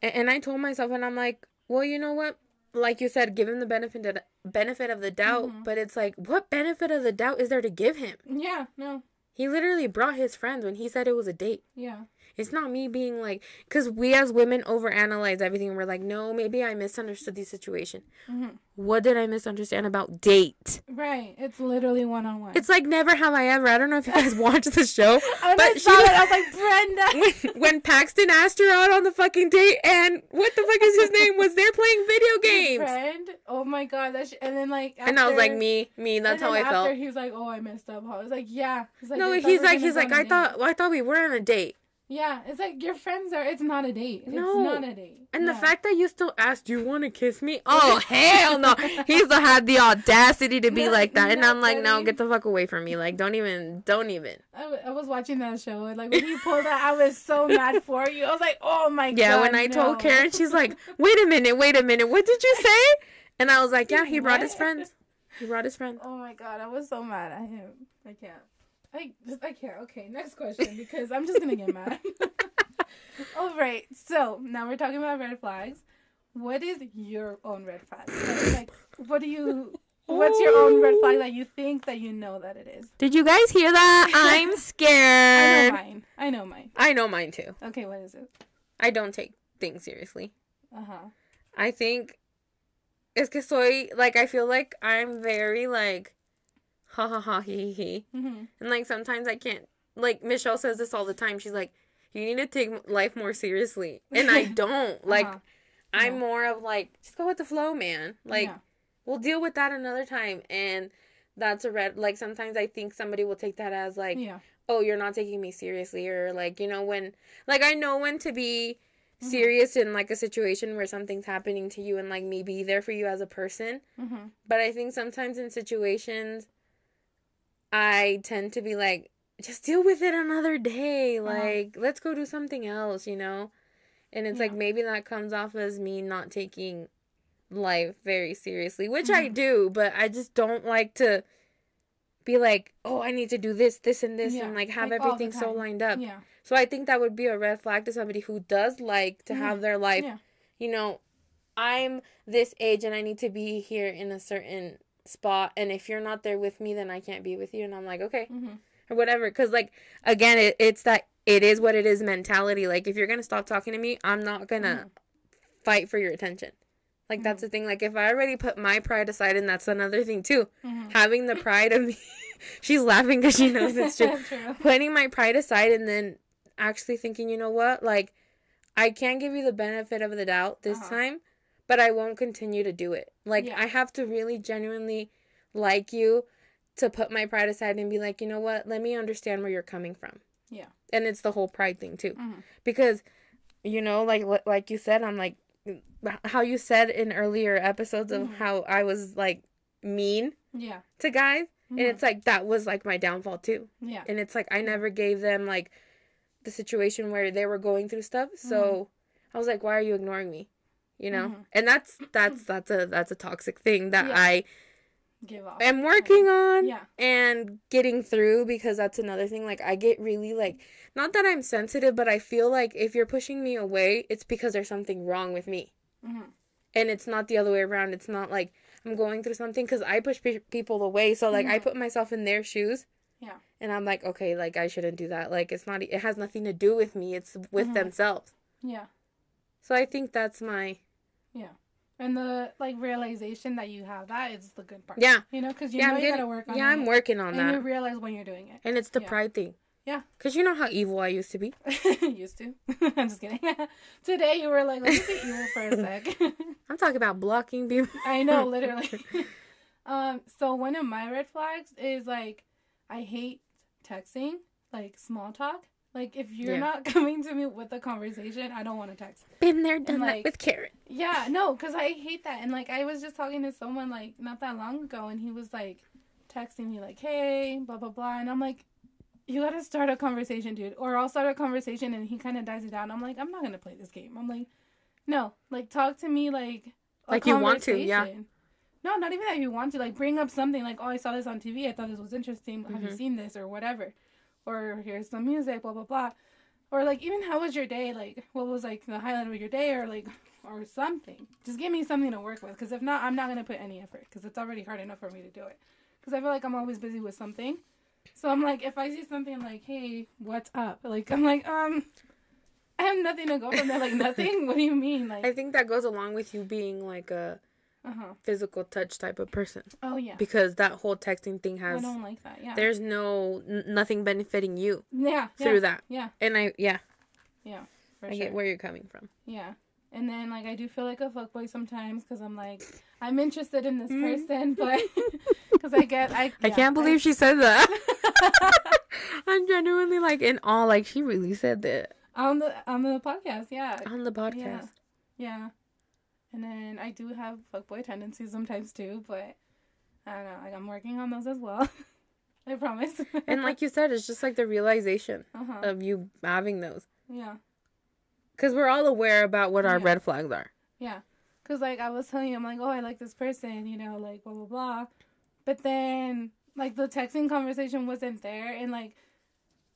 and I told myself and I'm like, well, you know what? Like you said, give him the benefit of benefit of the doubt, Mhm. but it's like, what benefit of the doubt is there to give him? Yeah. No. He literally brought his friends when he said it was a date. Yeah. It's not me being like, because we as women overanalyze everything. We're like, no, maybe I misunderstood the situation. hmm What did I misunderstand about date? Right. It's literally one on one. It's like never have I ever. I don't know if you guys [laughs] watched the show, I but she- it. I was like, Brenda. [laughs] when, when Paxton asked her out on the fucking date, and what the fuck is his name? Was they're playing video [laughs] games, friend. Oh my god. That's and then like. and I was like, after- me, me. That's how I after felt. He was like, "Oh, I messed up." I was like, "Yeah." He's like, No, he's like, he's like, I date." thought, well, I thought we were on a date, Yeah, it's like your friends are. It's not a date. It's No. not a date. and the fact that you still asked, "Do you want to kiss me?" Oh hell no! [laughs] He's had the audacity to be No, like that, and I'm like, no, get the fuck away from me! Like, don't even, don't even. I, w- I was watching that show and like when you pulled that, I was so mad for you. I was like, "Oh my god!" Yeah, when I told. Karen, she's like, "Wait a minute, wait a minute, what did you say?" And I was like, "Yeah, he brought his [laughs] friends. He brought his friends." "Oh my god!" I was so mad at him. I can't. I I can't. Okay, next question because I'm just gonna get mad. [laughs] All right, so now we're talking about red flags. What is your own red flag? Like, like, what do you? What's your own red flag that you think that you know that it is? Did you guys hear that? [laughs] I'm scared. I know mine. I know mine. I know mine too. Okay, what is it? I don't take things seriously. Uh huh. I think es que soy like I feel like I'm very like ha ha ha he he he. Mm-hmm. And like sometimes I can't like Michelle says this all the time. She's like you need to take life more seriously. And I [laughs] don't. Like Uh-huh. I'm Yeah. more of like just go with the flow, man. Like Yeah. we'll deal with that another time and that's a red like sometimes I think somebody will take that as like yeah. oh you're not taking me seriously or like you know when like i know when to be Mhm. serious in like a situation where something's happening to you and like me be there for you as a person Mm-hmm. but i think sometimes in situations i tend to be like just deal with it another day Uh-huh. like let's go do something else you know and it's like maybe that comes off as me not taking life very seriously which i Mhm. do but i just don't like to be like oh i need to do this this and this Yeah, and like have like, everything so lined up Yeah. so I think that would be a red flag to somebody who does like to have their life, Yeah. you know, I'm this age and I need to be here in a certain spot and if you're not there with me then I can't be with you and I'm like, okay, Mm-hmm. or whatever cuz like again, it, it's that it is what it is mentality. Like if you're to stop talking to me, I'm not going to Mhm. fight for your attention. Like that's Mm-hmm. the thing. Like if I already put my pride aside and that's another thing too. Mm-hmm. Having the pride of me [laughs] She's laughing cuz she [laughs] knows it's true True. putting my pride aside and then actually thinking, you know what, like I can't give you the benefit of the doubt this Uh-huh. time, but I won't continue to do it. Like Yeah. I have to really genuinely like you to put my pride aside and be like, you know what, let me understand where you're coming from. Yeah. And it's the whole pride thing too. Mhm. Because you know, like like you said, I'm like how you said in earlier episodes of Mhm. how I was like mean Yeah. to guys Mhm. and it's like that was like my downfall too yeah. and it's like I never gave them like the situation where they were going through stuff. So Mm-hmm. I was like, why are you ignoring me? You know? Mhm. And that's that's that's a that's a toxic thing that Yeah. I give off. am working on Yeah. and getting through because that's another thing like I get really like not that I'm sensitive but I feel like if you're pushing me away it's because there's something wrong with me Mhm. and it's not the other way around it's not like I'm going through something cuz I push pe- people away so like I Mhm. put myself in their shoes Yeah. and I'm like okay like I shouldn't do that like it's not it has nothing to do with me it's with Mhm. themselves Yeah. so I think that's my Yeah. And the like realization that you have that is the good part. yeah You know, because you yeah know I'm you getting, gotta work on yeah it. Yeah, I'm working on and that you realize when you're doing it. and it's the Yeah. pride thing Yeah. cuz you know how evil I used to be [laughs] Used to. [laughs] I'm just kidding. [laughs] Today you were like, let's be evil for a sec. I'm talking about blocking people I know, literally. um, so one of my red flags is like I hate texting, like small talk. Like if you're Yeah. not [laughs] coming to me with a conversation, I don't want to text. Been there, done like- that with Karen. Yeah, no, because I hate that. And like I was just talking to someone like not that long ago, and he was like texting me like, "Hey, blah blah blah," and I'm like, "You gotta start a conversation, dude." Or I'll start a conversation, and he kind of dies it down. I'm like, "I'm not gonna play this game." I'm like, "No, like talk to me like Like you want to, yeah. No, not even that you want to. Like bring up something like, "Oh, I saw this on TV. I thought this was interesting. Have you Mhm. seen this or whatever?" Or here's some music, blah blah blah. Or like even how was your day? Like what was like the highlight of your day or like or something. Just give me something to work with because if not, I'm not gonna put any effort because it's already hard enough for me to do it. Because I feel like I'm always busy with something. So I'm like, if I see something like, hey, what's up? Like I'm like, um, I have nothing to go from there. Like [laughs] nothing. what do you mean? Like I think that goes along with you being like a uh huh. physical touch type of person Oh yeah. because that whole texting thing has. I don't like that. Yeah. there's no n- nothing benefiting you yeah. through yeah, that. Yeah. And I yeah, Yeah. I sure. get where you're coming from. Yeah. And then like I do feel like a fuckboy sometimes because I'm like I'm interested in this Mm. person, but [laughs] [laughs] because I get I I can't believe she said that. [laughs] I'm genuinely like in awe. Like she really said that on the on the podcast. Yeah, on the podcast. yeah. And then I do have fuckboy tendencies sometimes too, but I don't know. Like I'm working on those as well. [laughs] I promise. And like you said, it's just like the realization uh-huh. of you having those. yeah, Because we're all aware about what our Yeah. red flags are. yeah. Cause like I was telling you, I'm like, oh, I like this person, you know, like blah blah blah. But then like the texting conversation wasn't there, and like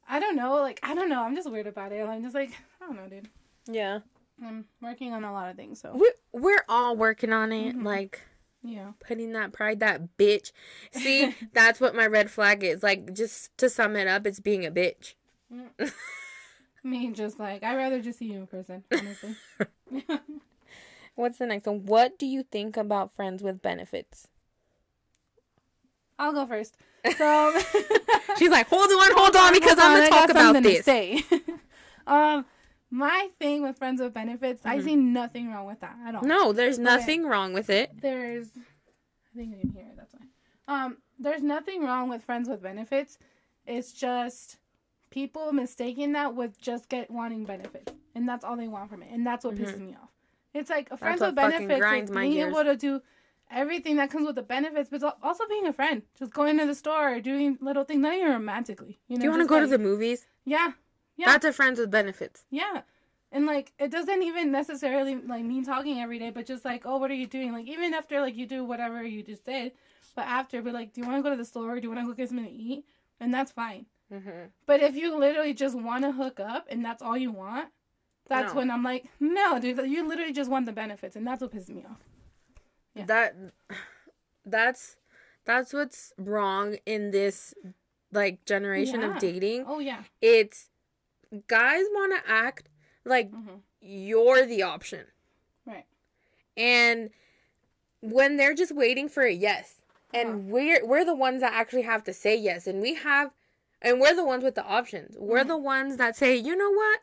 I don't know, like I don't know. I'm just weird about it. I'm just like I don't know, dude. Yeah. I'm working on a lot of things, so We, we're all working on it. Mhm. Like, yeah. putting that pride, that bitch. See, [laughs] that's what my red flag is. Like, just to sum it up, it's being a bitch. Me just like I'd rather just see you in person, honestly. [laughs] What's the next one? What do you think about friends with benefits? I'll go first. [laughs] So She's like, hold on, hold on, because Hold I'm gonna I talk about something to this. say. um, my thing with friends with benefits, I Mhm. see nothing wrong with that at all. No, there's Okay. nothing wrong with it. There's, I think you can hear it. That's why. Um, there's nothing wrong with friends with benefits. It's just people mistaking that with just get wanting benefits, and that's all they want from it, and that's what Mhm. pisses me off. It's like a friends with benefits is being gears. able to do everything that comes with the benefits, but also being a friend, just going to the store, doing little things, not even romantically. You know, Do you want to go to the movies? yeah, yeah. That's a friends with benefits. Yeah. And like it doesn't even necessarily like mean talking every day, but just like, oh, what are you doing? Like even after like you do whatever you just did, but after, but like, do you want to go to the store? Do you want to go get something to eat? And that's fine. Mm-hmm. But if you literally just want to hook up and that's all you want, that's No. when I'm like, no, dude, you literally just want the benefits, and that's what pisses me off. Yeah. That that's that's what's wrong in this like generation Yeah. of dating. Oh yeah. It's guys want to act like hmm you're the option. Right. And when they're just waiting for a yes, and Uh-huh. we're we're the ones that actually have to say yes, and we have, and we're the ones with the options. We're Mhm. the ones that say, you know what,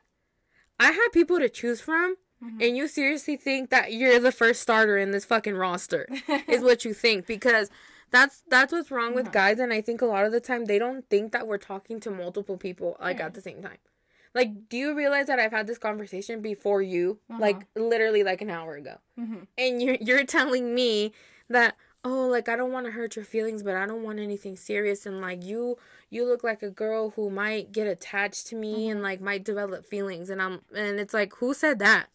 I have people to choose from, Mhm. and you seriously think that you're the first starter in this fucking roster [laughs] is what you think because. That's that's what's wrong with Mhm. guys, and I think a lot of the time they don't think that we're talking to multiple people like at the same time. Like, do you realize that I've had this conversation before you, Uh-huh. like literally like an hour ago? hmm and you're you're telling me that oh like I don't want to hurt your feelings but I don't want anything serious and like you you look like a girl who might get attached to me and like might develop feelings and I'm and it's like who said that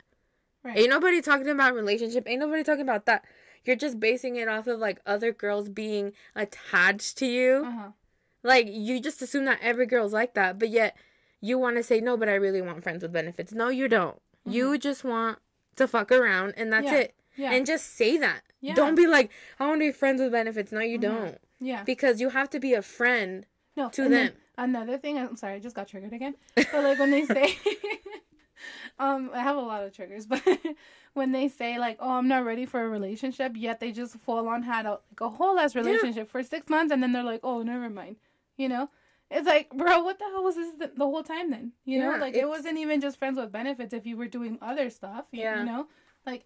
Right. ain't nobody talking about relationship ain't nobody talking about that you're just basing it off of like other girls being attached to you. Uh-huh. Like you just assume that every girl's like that, but yet you want to say no, but I really want friends with benefits. No, you don't. You just want to fuck around and that's Mm-hmm. Yeah. it. Yeah. And just say that. Yeah. Don't be like, I want to be friends with benefits. No, you don't. yeah. Because you have to be a friend. No, to them. Another thing, I'm sorry, I just got triggered again. But like when they [laughs] say, [laughs] um, I have a lot of triggers, but [laughs] when they say like, "Oh, I'm not ready for a relationship," yet they just full on had a like a whole ass relationship for six months, and then they're like, "Oh, never mind," you know. It's like, bro, what the hell was this the, the whole time then? You know, Yeah, like it wasn't even just friends with benefits if you were doing other stuff. you- Yeah. You know, like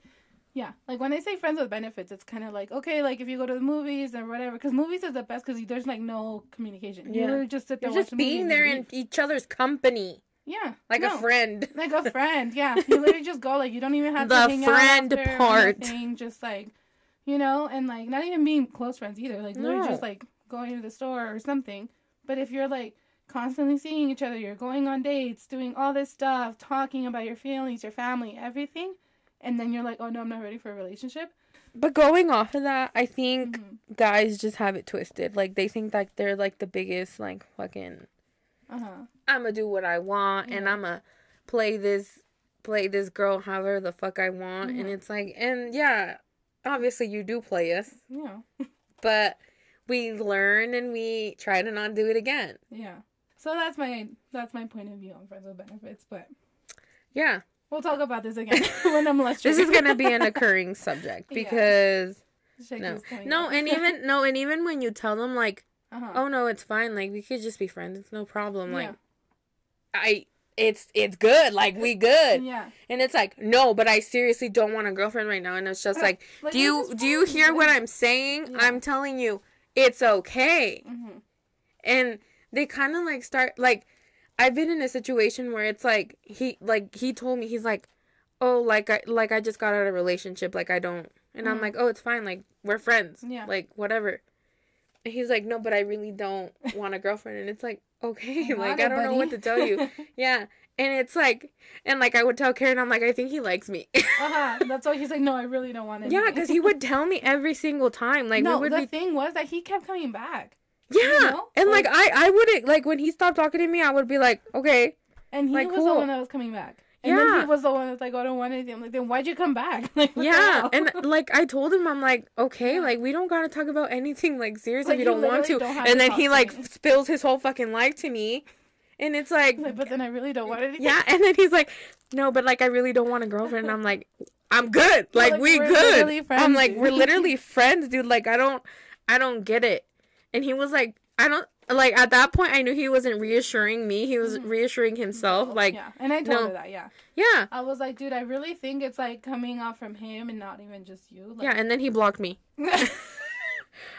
yeah, like when they say friends with benefits, it's kind of like okay, like if you go to the movies or whatever, because movies is the best because there's like no communication. You Yeah. literally just sit there, You're just being there in each other's company. yeah, Like no, a friend. [laughs] like a [laughs] friend. Yeah, you literally just go like you don't even have The to hang friend out after part. anything, Just like you know, and like not even being close friends either. Like literally No. just like going to the store or something. But if you're like constantly seeing each other, you're going on dates, doing all this stuff, talking about your feelings, your family, everything, and then you're like, oh no, I'm not ready for a relationship. But going off of that, I think Mhm. guys just have it twisted. Like they think that they're like the biggest, like fucking. Uh huh. I'm gonna do what I want, and I'm gonna play this, play this girl however the fuck I want, and Mhm. it's like, and yeah, obviously you do play us, Yeah. [laughs] but we learn and we try to not do it again. Yeah. So that's my that's my point of view on friends with benefits, but Yeah, we'll talk about this again [laughs] when I'm less. [laughs] this is gonna be an [laughs] occurring subject because Shit no, no, and even no, and even when you tell them like, uh-huh. oh no, it's fine, like we could just be friends, it's no problem, like Yeah. I. It's it's good, like we good, yeah. and it's like no, but I seriously don't want a girlfriend right now, and it's just like Like, do you do you hear what I'm saying? Yeah. I'm telling you, it's okay. Mhm. And they kind of like start like I've been in a situation where it's like he like he told me he's like, "Oh, like I like I just got out of a relationship, like I don't." And I'm Mhm. like, "Oh, it's fine. Like we're friends. Yeah. Like whatever." And he's like, "No, but I really don't want a girlfriend." And it's like, "Okay, [laughs] like I don't know what to tell you." yeah. And it's like and like I would tell Karen, I'm like, "I think he likes me." [laughs] uh-huh. That's why he's like, no, I really don't want it. yeah, cuz he would tell me every single time like no, we would the be thing was that he kept coming back, Yeah. know? And like, Like- I I wouldn't like when he stopped talking to me, I would be like, okay. and he Like, was the one that was coming back. And then he was the one that's like, oh, I don't want anything. I'm like, then why'd you come back? [laughs] Like, Yeah. And [laughs] like I told him I'm like, okay, Yeah. like we don't gotta talk about anything like seriously Like, if you you don't want to. don't And to then he to like me. spills his whole fucking life to me. And it's like, like, but then I really don't want anything. yeah, and then he's like, No, but like I really don't want a girlfriend and I'm like, I'm [laughs] good. Like, like, we we're good. literally I'm like, dude. we're literally [laughs] friends, dude. Like I don't I don't get it. And he was like, I don't like at that point I knew he wasn't reassuring me. He was Mhm. reassuring himself. Like, yeah. And I told no. her that, yeah. yeah. I was like, dude, I really think it's like coming off from him and not even just you. Like, Yeah, and then he blocked me. [laughs]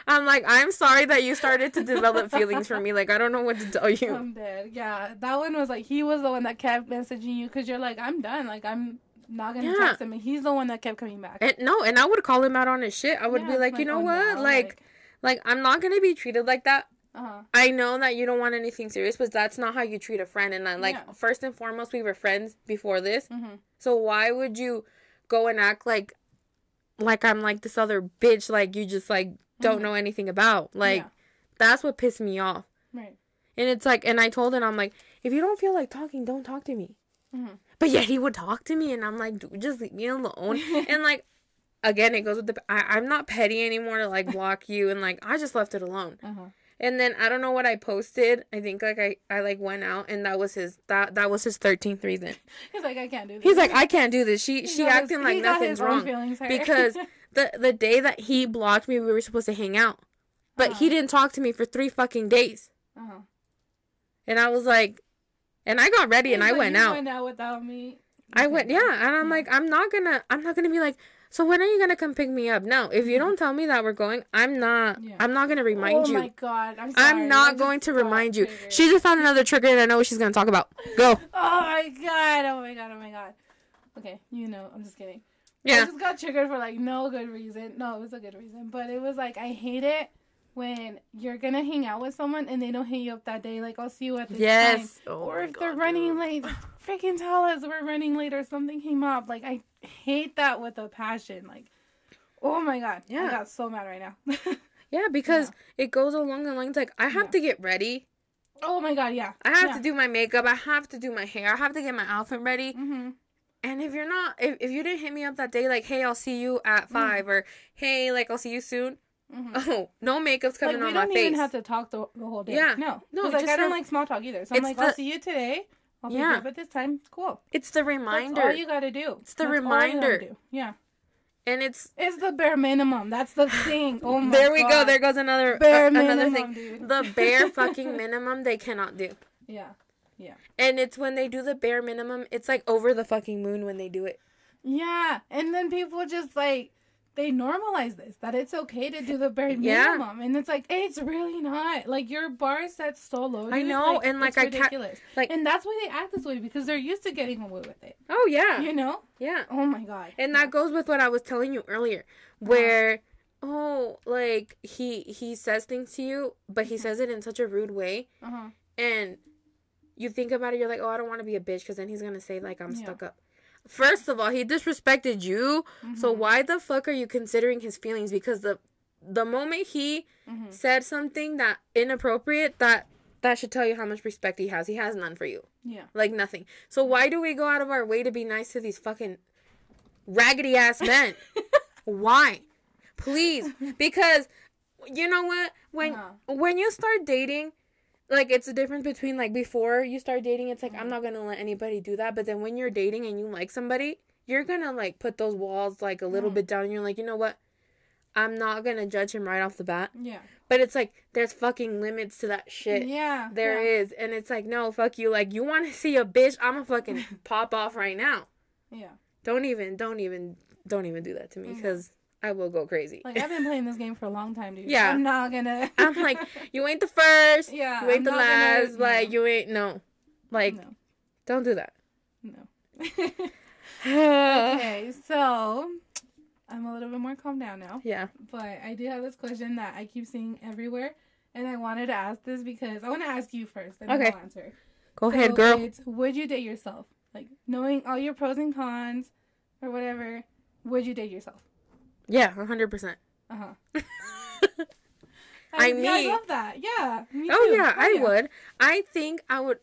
I'm like, I'm sorry that you started to develop feelings for me. Like, I don't know what to tell you. I'm dead. Yeah, that one was like he was the one that kept messaging you because you're like, I'm done. Like I'm not gonna Yeah. text him, and he's the one that kept coming back. And no, and I would call him out on his shit. I would Yeah, be like, you know oh, what? now, like, like I'm not gonna be treated like that. uh-huh. I know that you don't want anything serious, but that's not how you treat a friend. And I like Yeah. first and foremost, we were friends before this. hmm So why would you go and act like like I'm like this other bitch like you just like don't Mhm. know anything about? Like Yeah. that's what pissed me off. right. And it's like and I told him I'm like, if you don't feel like talking, don't talk to me. Mhm. But yet he would talk to me and I'm like, dude, just leave me alone. [laughs] and like again it goes with the I, I'm not petty anymore to like block you and like I just left it alone. Uh-huh. And then I don't know what I posted. I think like I, I like went out and that was his that that was his thirteenth reason. [laughs] He's like, I can't do this. He's like, I can't do this. She He she got his- acting like nothing's wrong. Because [laughs] the the day that he blocked me, we were supposed to hang out. But he Uh-huh. didn't talk to me for three fucking days. uh-huh. And I was like and I got ready and He's I went "You out. Went out without me. I went yeah, and I'm Yeah. like I'm not gonna I'm not gonna be like so when are you gonna come pick me up? No, if you don't tell me that we're going, I'm not Mm-hmm. Yeah. I'm not gonna remind oh you. Oh my god, I'm sorry. I'm I not just going to remind you. triggered. She just found another trigger and I know what she's gonna talk about. Go. [laughs] Oh my god! Oh my god! Oh my god! Okay, you know, I'm just kidding. I Yeah. just got triggered for like no good reason. No, it was a good reason, but it was like I hate it when you're gonna hang out with someone and they don't hit you up that day. Like I'll see you at this time. Oh or if they're running dude. late, [sighs] freaking tell us we're running late or something came up. Like I hate that with a passion. Like Oh my god. Yeah. I got so mad right now. [laughs] Yeah, because it goes along the lines like I have Yeah. to get ready. oh my god, yeah. I have yeah. to do my makeup. I have to do my hair. I have to get my outfit ready. Mm-hmm. And if you're not, if, if you didn't hit me up that day, like, hey, I'll see you Mm. at 5 or hey, like, I'll see you soon. Mm-hmm. [laughs] Oh, no makeup's coming like, we on my don't even have to talk the, the whole day. Yeah. No. No, like just I don't like small talk either. So I'm like, the- I'll see you today. I'll be Yeah. here, but this time, it's cool. It's the reminder. That's all you gotta do. It's the That's all you gotta reminder. Yeah. and it's It's the bare minimum. That's the [sighs] thing. Oh my god. there we go. There goes another Bare uh, another minimum, thing. dude. The bare [laughs] fucking minimum they cannot do. Yeah. And it's when they do the bare minimum, it's like over the fucking moon when they do it. Yeah. And then people just like they normalize this that it's okay to do the bare Yeah. minimum, and it's like it's really not. Like your bar is set so low. I know, and, like, I can't- ridiculous. like- and that's why they act this way because they're used to getting away with it. Oh yeah. You know? Yeah. Oh my god. And that goes with what I was telling you earlier, where oh, like he he says things to you, but he says it in such a rude way, Uh huh. and you think about it, you're like, oh, I don't want to be a bitch, because then he's gonna say like I'm Yeah. stuck up. First of all, he disrespected you, so Mhm. why the fuck are you considering his feelings? Because the the moment he Mhm. said something that inappropriate, that that should tell you how much respect he has. He has none for you. Yeah. Like nothing. So why do we go out of our way to be nice to these fucking raggedy ass men? [laughs] why? Please. Because you know what? When Uh-huh. when you start dating, like it's a difference between like before you start dating, it's like I'm not gonna let anybody do that. But then when you're dating and you like somebody, you're gonna like put those walls like a little Mhm. bit down and you're like, you know what? I'm not gonna judge him right off the bat. Yeah. But it's like there's fucking limits to that shit. Yeah. There yeah. is, and it's like, no, fuck you. Like, you want to see a bitch? I'm gonna fucking [laughs] pop off right now. Yeah. Don't even, don't even, don't even do that to me because I will go crazy. Like I've been playing this game for a long time, dude. Yeah. I'm not gonna. [laughs] I'm like, [laughs] you ain't the first, Yeah. you ain't I'm the not gonna- last. Like, no, you ain't no, like, No. don't do that. No. [sighs] okay, so I'm a little bit more calm down now. Yeah. But I do have this question that I keep seeing everywhere, and I wanted to ask this because I want to ask you first, and Okay. I'll answer. Go So ahead, girl. It's would you date yourself? Like knowing all your pros and cons, or whatever. Would you date yourself? Yeah, hundred percent. [laughs] Uh huh. I yeah, I love that. Yeah. Me Oh yeah, I yeah. would. I think I would.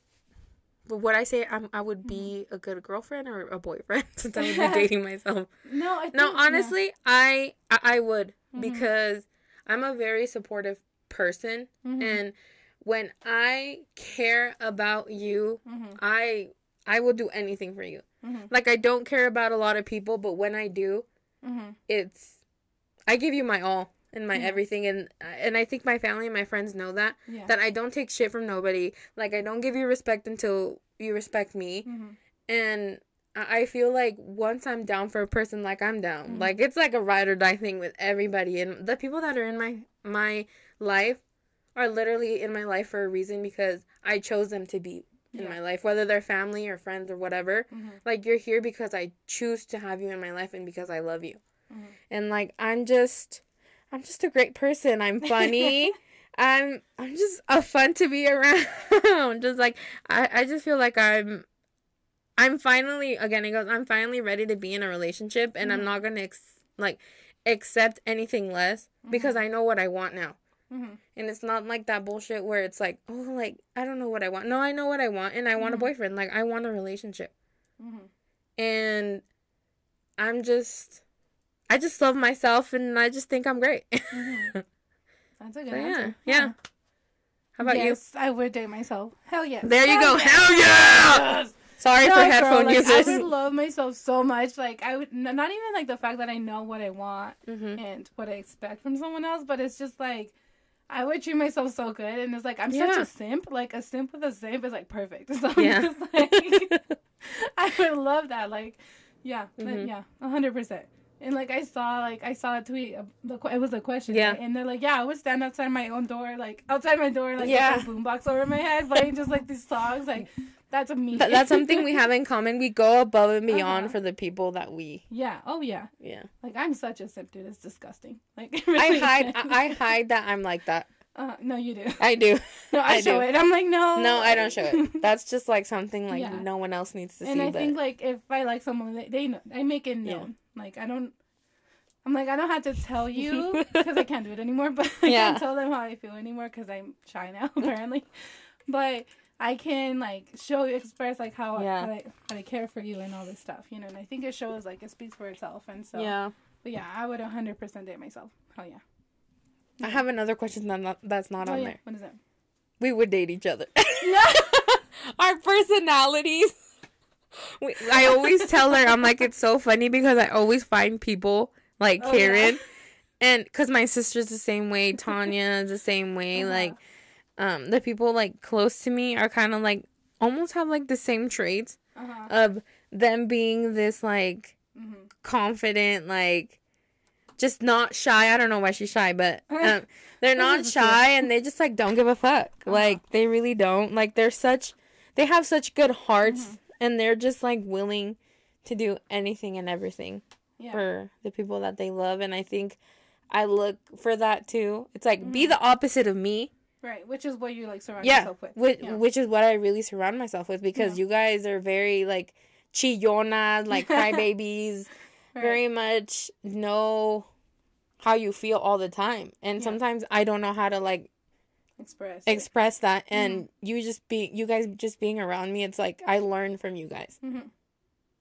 But would I say I'm, I would be Mm-hmm. a good girlfriend or a boyfriend [laughs] since I would be dating myself? No, I think, No, yeah. honestly, I I, I would Mhm. because I'm a very supportive person, Mhm. and when I care about you, Mhm. I I will do anything for you. Mhm. Like I don't care about a lot of people, but when I do, Mhm. it's I give you my all and my everything, and and I think my family and my friends know that Yeah. that I don't take shit from nobody. Like I don't give you respect until you respect me, Mhm. and I feel like once I'm down for a person, like I'm down. Mhm. Like it's like a ride or die thing with everybody, and the people that are in my my life are literally in my life for a reason because I chose them to be in Yeah. my life, whether they're family or friends or whatever. Mhm. Like you're here because I choose to have you in my life and because I love you. Mhm. And like I'm just I'm just a great person. I'm funny. [laughs] I'm I'm just a fun to be around. [laughs] just like I I just feel like I'm I'm finally again it goes I'm finally ready to be in a relationship and I'm Mhm. not going to ex- like accept anything less because I know what I want now. Mhm. And it's not like that bullshit where it's like, "Oh, like I don't know what I want." No, I know what I want and I want a Mhm. boyfriend. Like I want a relationship. Mhm. And I'm just I just love myself and I just think I'm great. Mhm. [laughs] That's a good So, yeah, answer. yeah. How about you? yes, I would date myself. Hell yes. There you go. yes. Hell yeah! Yes. Sorry No, for girl, headphone like, users. I would love myself so much. Like I would not even like the fact that I know what I want hmm and what I expect from someone else, but it's just like I would treat myself so good, and it's like I'm such a simp. Like a simp with a simp is like perfect. [laughs] So Yeah. just like [laughs] I would love that. Like yeah, Mhm. yeah, a hundred percent. And like I saw, like I saw a tweet. The it was a question. Yeah. right? And they're like, "Yeah, I would stand outside my own door, like outside my door, like Yeah. with a boombox over my head, [laughs] playing just like these songs. Like that's me. Th- that's something we [laughs] have in common. We go above and beyond Uh-huh. for the people that we. Yeah. Oh yeah. Yeah. Like I'm such a simp, dude. It's disgusting. [laughs] Like it I hide. I, I hide that I'm like that. Uh, no, you do. I do. No, I, I show do. it. I'm like, no. No, I don't show it. That's just like something like Yeah. no one else needs to and see. And I but think like if I like someone, they, they know. I make it Yeah. Like I don't. I'm like, I don't have to tell you [laughs] because I can't do it anymore, but I Yeah. can't tell them how I feel anymore because I'm shy now, [laughs] [laughs] apparently. but I can like show express like how, Yeah. I, how, I, how I care for you and all this stuff, you know. And I think it shows like it speaks for itself, and so yeah. But yeah, I would 100% date myself. Hell yeah. I have another question that not, that's not oh on yeah. there. What is that? We would date each other. Our personalities. We, I always tell her, I'm like, it's so funny because I always find people like Oh, yeah. Karen, and because my sister's the same way, Tanya is the same way. Uh-huh. Like, um, the people like close to me are kind of like almost have like the same traits Uh-huh. of them being this like hmm confident, like just not shy. I don't know why she's shy, but [laughs] um, they're not shy and they just like don't give a fuck. Like they really don't. Like they're such, they have such good hearts and they're just like willing to do anything and everything Yeah. for the people that they love. And I think I look for that too. It's like be mm. the opposite of me. Right. Which is what you like surround Yeah, yourself with. which, yeah. which is what I really surround myself with because Yeah. you guys are very like chillonas, like [laughs] crybabies Right. very much know how you feel all the time and sometimes i don't know how to like express. it. express that and Mm-hmm. you just be you guys just being around me it's like i learn from you guys Mhm.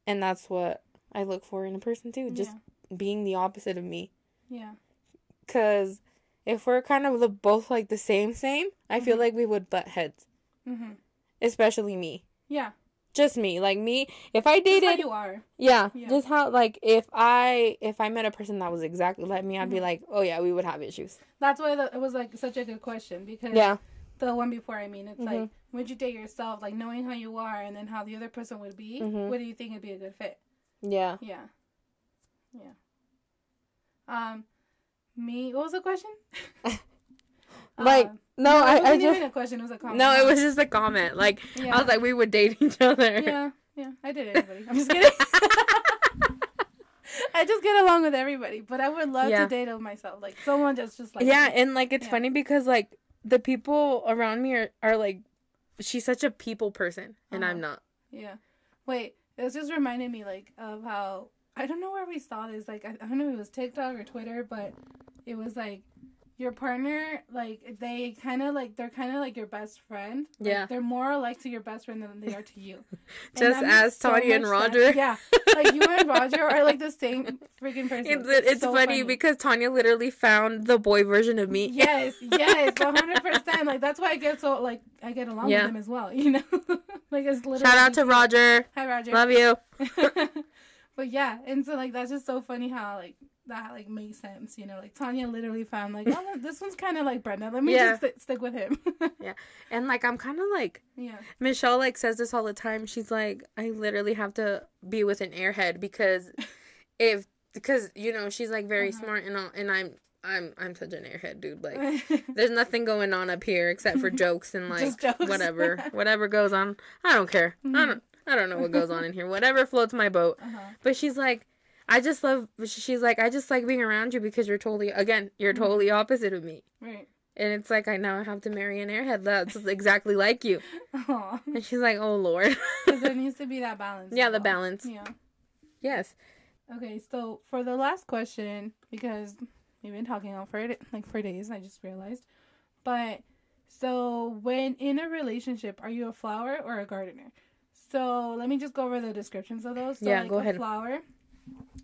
and that's what i look for in a person too just being the opposite of me Yeah. because if we're kind of the, both like the same same i feel Mhm. like we would butt heads Yeah. hmm especially me Yeah. Just me like me if i Just how dated you are. yeah, Yeah. just how like if i if i met a person that was exactly like me i'd be Mhm. like oh yeah we would have issues That's why the, it was like such a good question because yeah the one before, I mean, it's like, Mhm. would you date yourself, like knowing how you are and then how the other person would be? Mhm. What do you think would be a good fit? yeah Yeah. Yeah. Um, me, what was the question? [laughs] Like, Um, no, it I, I wasn't just even a question. It was a comment. no, it was just a comment. Like Yeah. I was like, we would date each other. Yeah, yeah. I did everybody. I'm just [laughs] kidding. [laughs] I just get along with everybody, but I would love Yeah. to date myself, like someone that's just like yeah, me. and like it's Yeah. funny because like the people around me are, are like, she's such a people person, and Uh-huh. I'm not. yeah. Wait, it just reminded me like of how I don't know where we saw this. Like I, I don't know if it was TikTok or Twitter, but it was like your partner, like they kind of like they're kind of like your best friend. Like, Yeah. they're more alike to your best friend than they are to you. [laughs] Just as Tanya and much sense. Roger. Yeah, like you and [laughs] Roger are like the same freaking person. It's, it's so funny, because Tanya literally found the boy version of me. yes, [laughs] yes, one hundred percent. Like that's why I get so like I get along Yeah. with him as well. You know, like it's literally. Shout out to Roger. Hi, Roger. Love you. but yeah, and so like that's just so funny how like that like makes sense. You know, like Tanya literally found like oh this one's kind of like Brenda. Let me Yeah. just st- stick with him. [laughs] Yeah, and like I'm kind of like yeah. Michelle like says this all the time. She's like, I literally have to be with an airhead because [laughs] if because you know she's like very Uh-huh. smart and all, and I'm I'm I'm such an airhead dude. Like [laughs] there's nothing going on up here except for jokes and like jokes. whatever whatever goes on. I don't care. I don't I don't know what goes on in here. Whatever floats my boat. uh-huh. But she's like. I just love. She's like, I just like being around you because you're totally, again, you're Mm-hmm. totally opposite of me. Right. And it's like, I now have to marry an airhead that's [laughs] exactly like you. [laughs] Aw. And she's like, oh, Lord. [laughs] Because there needs to be that balance. Yeah, the well. balance. Yeah. yes. Okay, so for the last question, because we've been talking on for like for days, I just realized. But so when in a relationship, are you a flower or a gardener? So let me just go over the descriptions of those. So Yeah, like go a ahead. flower.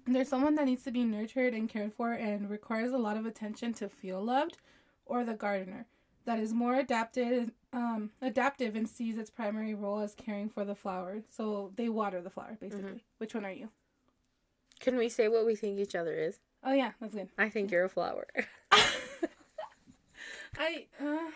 There's someone that needs to be nurtured and cared for and requires a lot of attention to feel loved, or the gardener that is more adapted um, adaptive and sees its primary role as caring for the flower. So they water the flower basically. Mm-hmm. Which one are you? Can we say what we think each other is? Oh yeah, that's good. I think you're a flower. [laughs] I uh,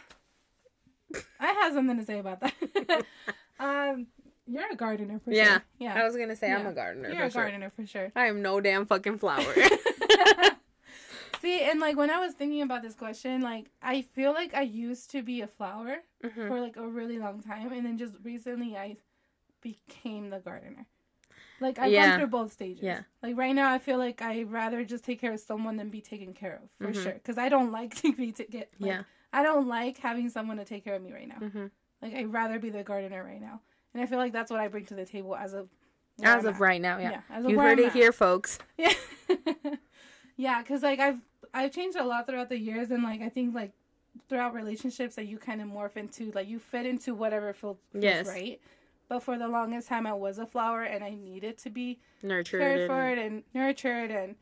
I have something to say about that. [laughs] um, you're a gardener for Yeah. sure. Yeah. I was gonna say I'm a gardener. you're a sure. gardener for sure. I am no damn fucking flower. [laughs] [laughs] See, and like when I was thinking about this question, like I feel like I used to be a flower Mhm. for like a really long time, and then just recently I became the gardener. Like I've Yeah. gone through both stages. Yeah. Like right now, I feel like I'd rather just take care of someone than be taken care of for Mhm. sure. Because I don't like [laughs] to be to get. Like, Yeah. I don't like having someone to take care of me right now. Mhm. Like I'd rather be the gardener right now, and I feel like that's what I bring to the table as of As I'm of at. right now, yeah. as of You heard I'm it at. here, folks. [laughs] Yeah. Yeah, because like I've I've changed a lot throughout the years, and like I think like throughout relationships that you kind of morph into, like you fit into whatever feels, feels Yes. right. But for the longest time, I was a flower, and I needed to be Nurtured. cared and- for and nurtured, and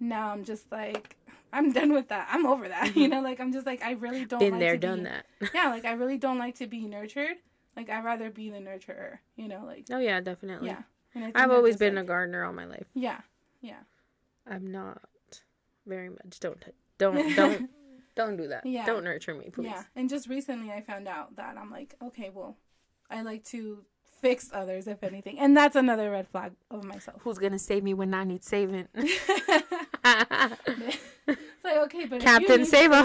now I'm just like [laughs] I'm done with that. I'm over that. [laughs] You mm-hmm. know, like I'm just like I really don't Been like there, done be, that. Yeah, like I really don't like to be nurtured. Like I'd rather be the nurturer. You know, like Oh yeah, definitely. yeah. I I've always been a gardener all my life. yeah, yeah. I'm not very much. Don't don't [laughs] don't don't do that. Yeah. Don't nurture me, please. Yeah, and just recently I found out that I'm like, okay, well, I like to fix others if anything, and that's another red flag of myself. Who's gonna save me when I need saving? [laughs] [laughs] it's like okay, but Captain Save a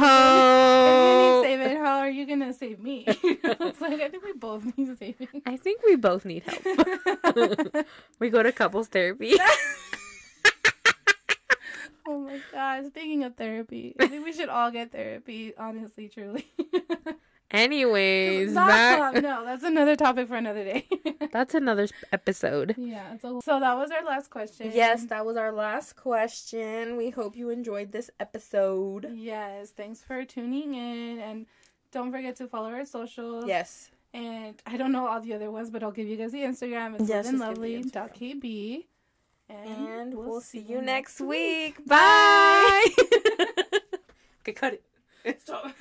saving- If you Ho. how are you gonna save me? [laughs] it's like I think we both need saving. I think we both need help. we go to couples therapy. oh my god! Speaking of therapy, I think we should all get therapy. Honestly, truly. Anyways, back- no, that's another topic for another day. [laughs] that's another episode. yeah. So, so that was our last question. Yes, that was our last question. We hope you enjoyed this episode. Yes, thanks for tuning in and don't forget to follow our socials. Yes. And I don't know all the other ones, but I'll give you guys the Instagram. It's Yes, yes, just give me the loveandlovely.kb. And we'll, see you next week. Bye. [laughs] okay, cut it. [laughs] Stop.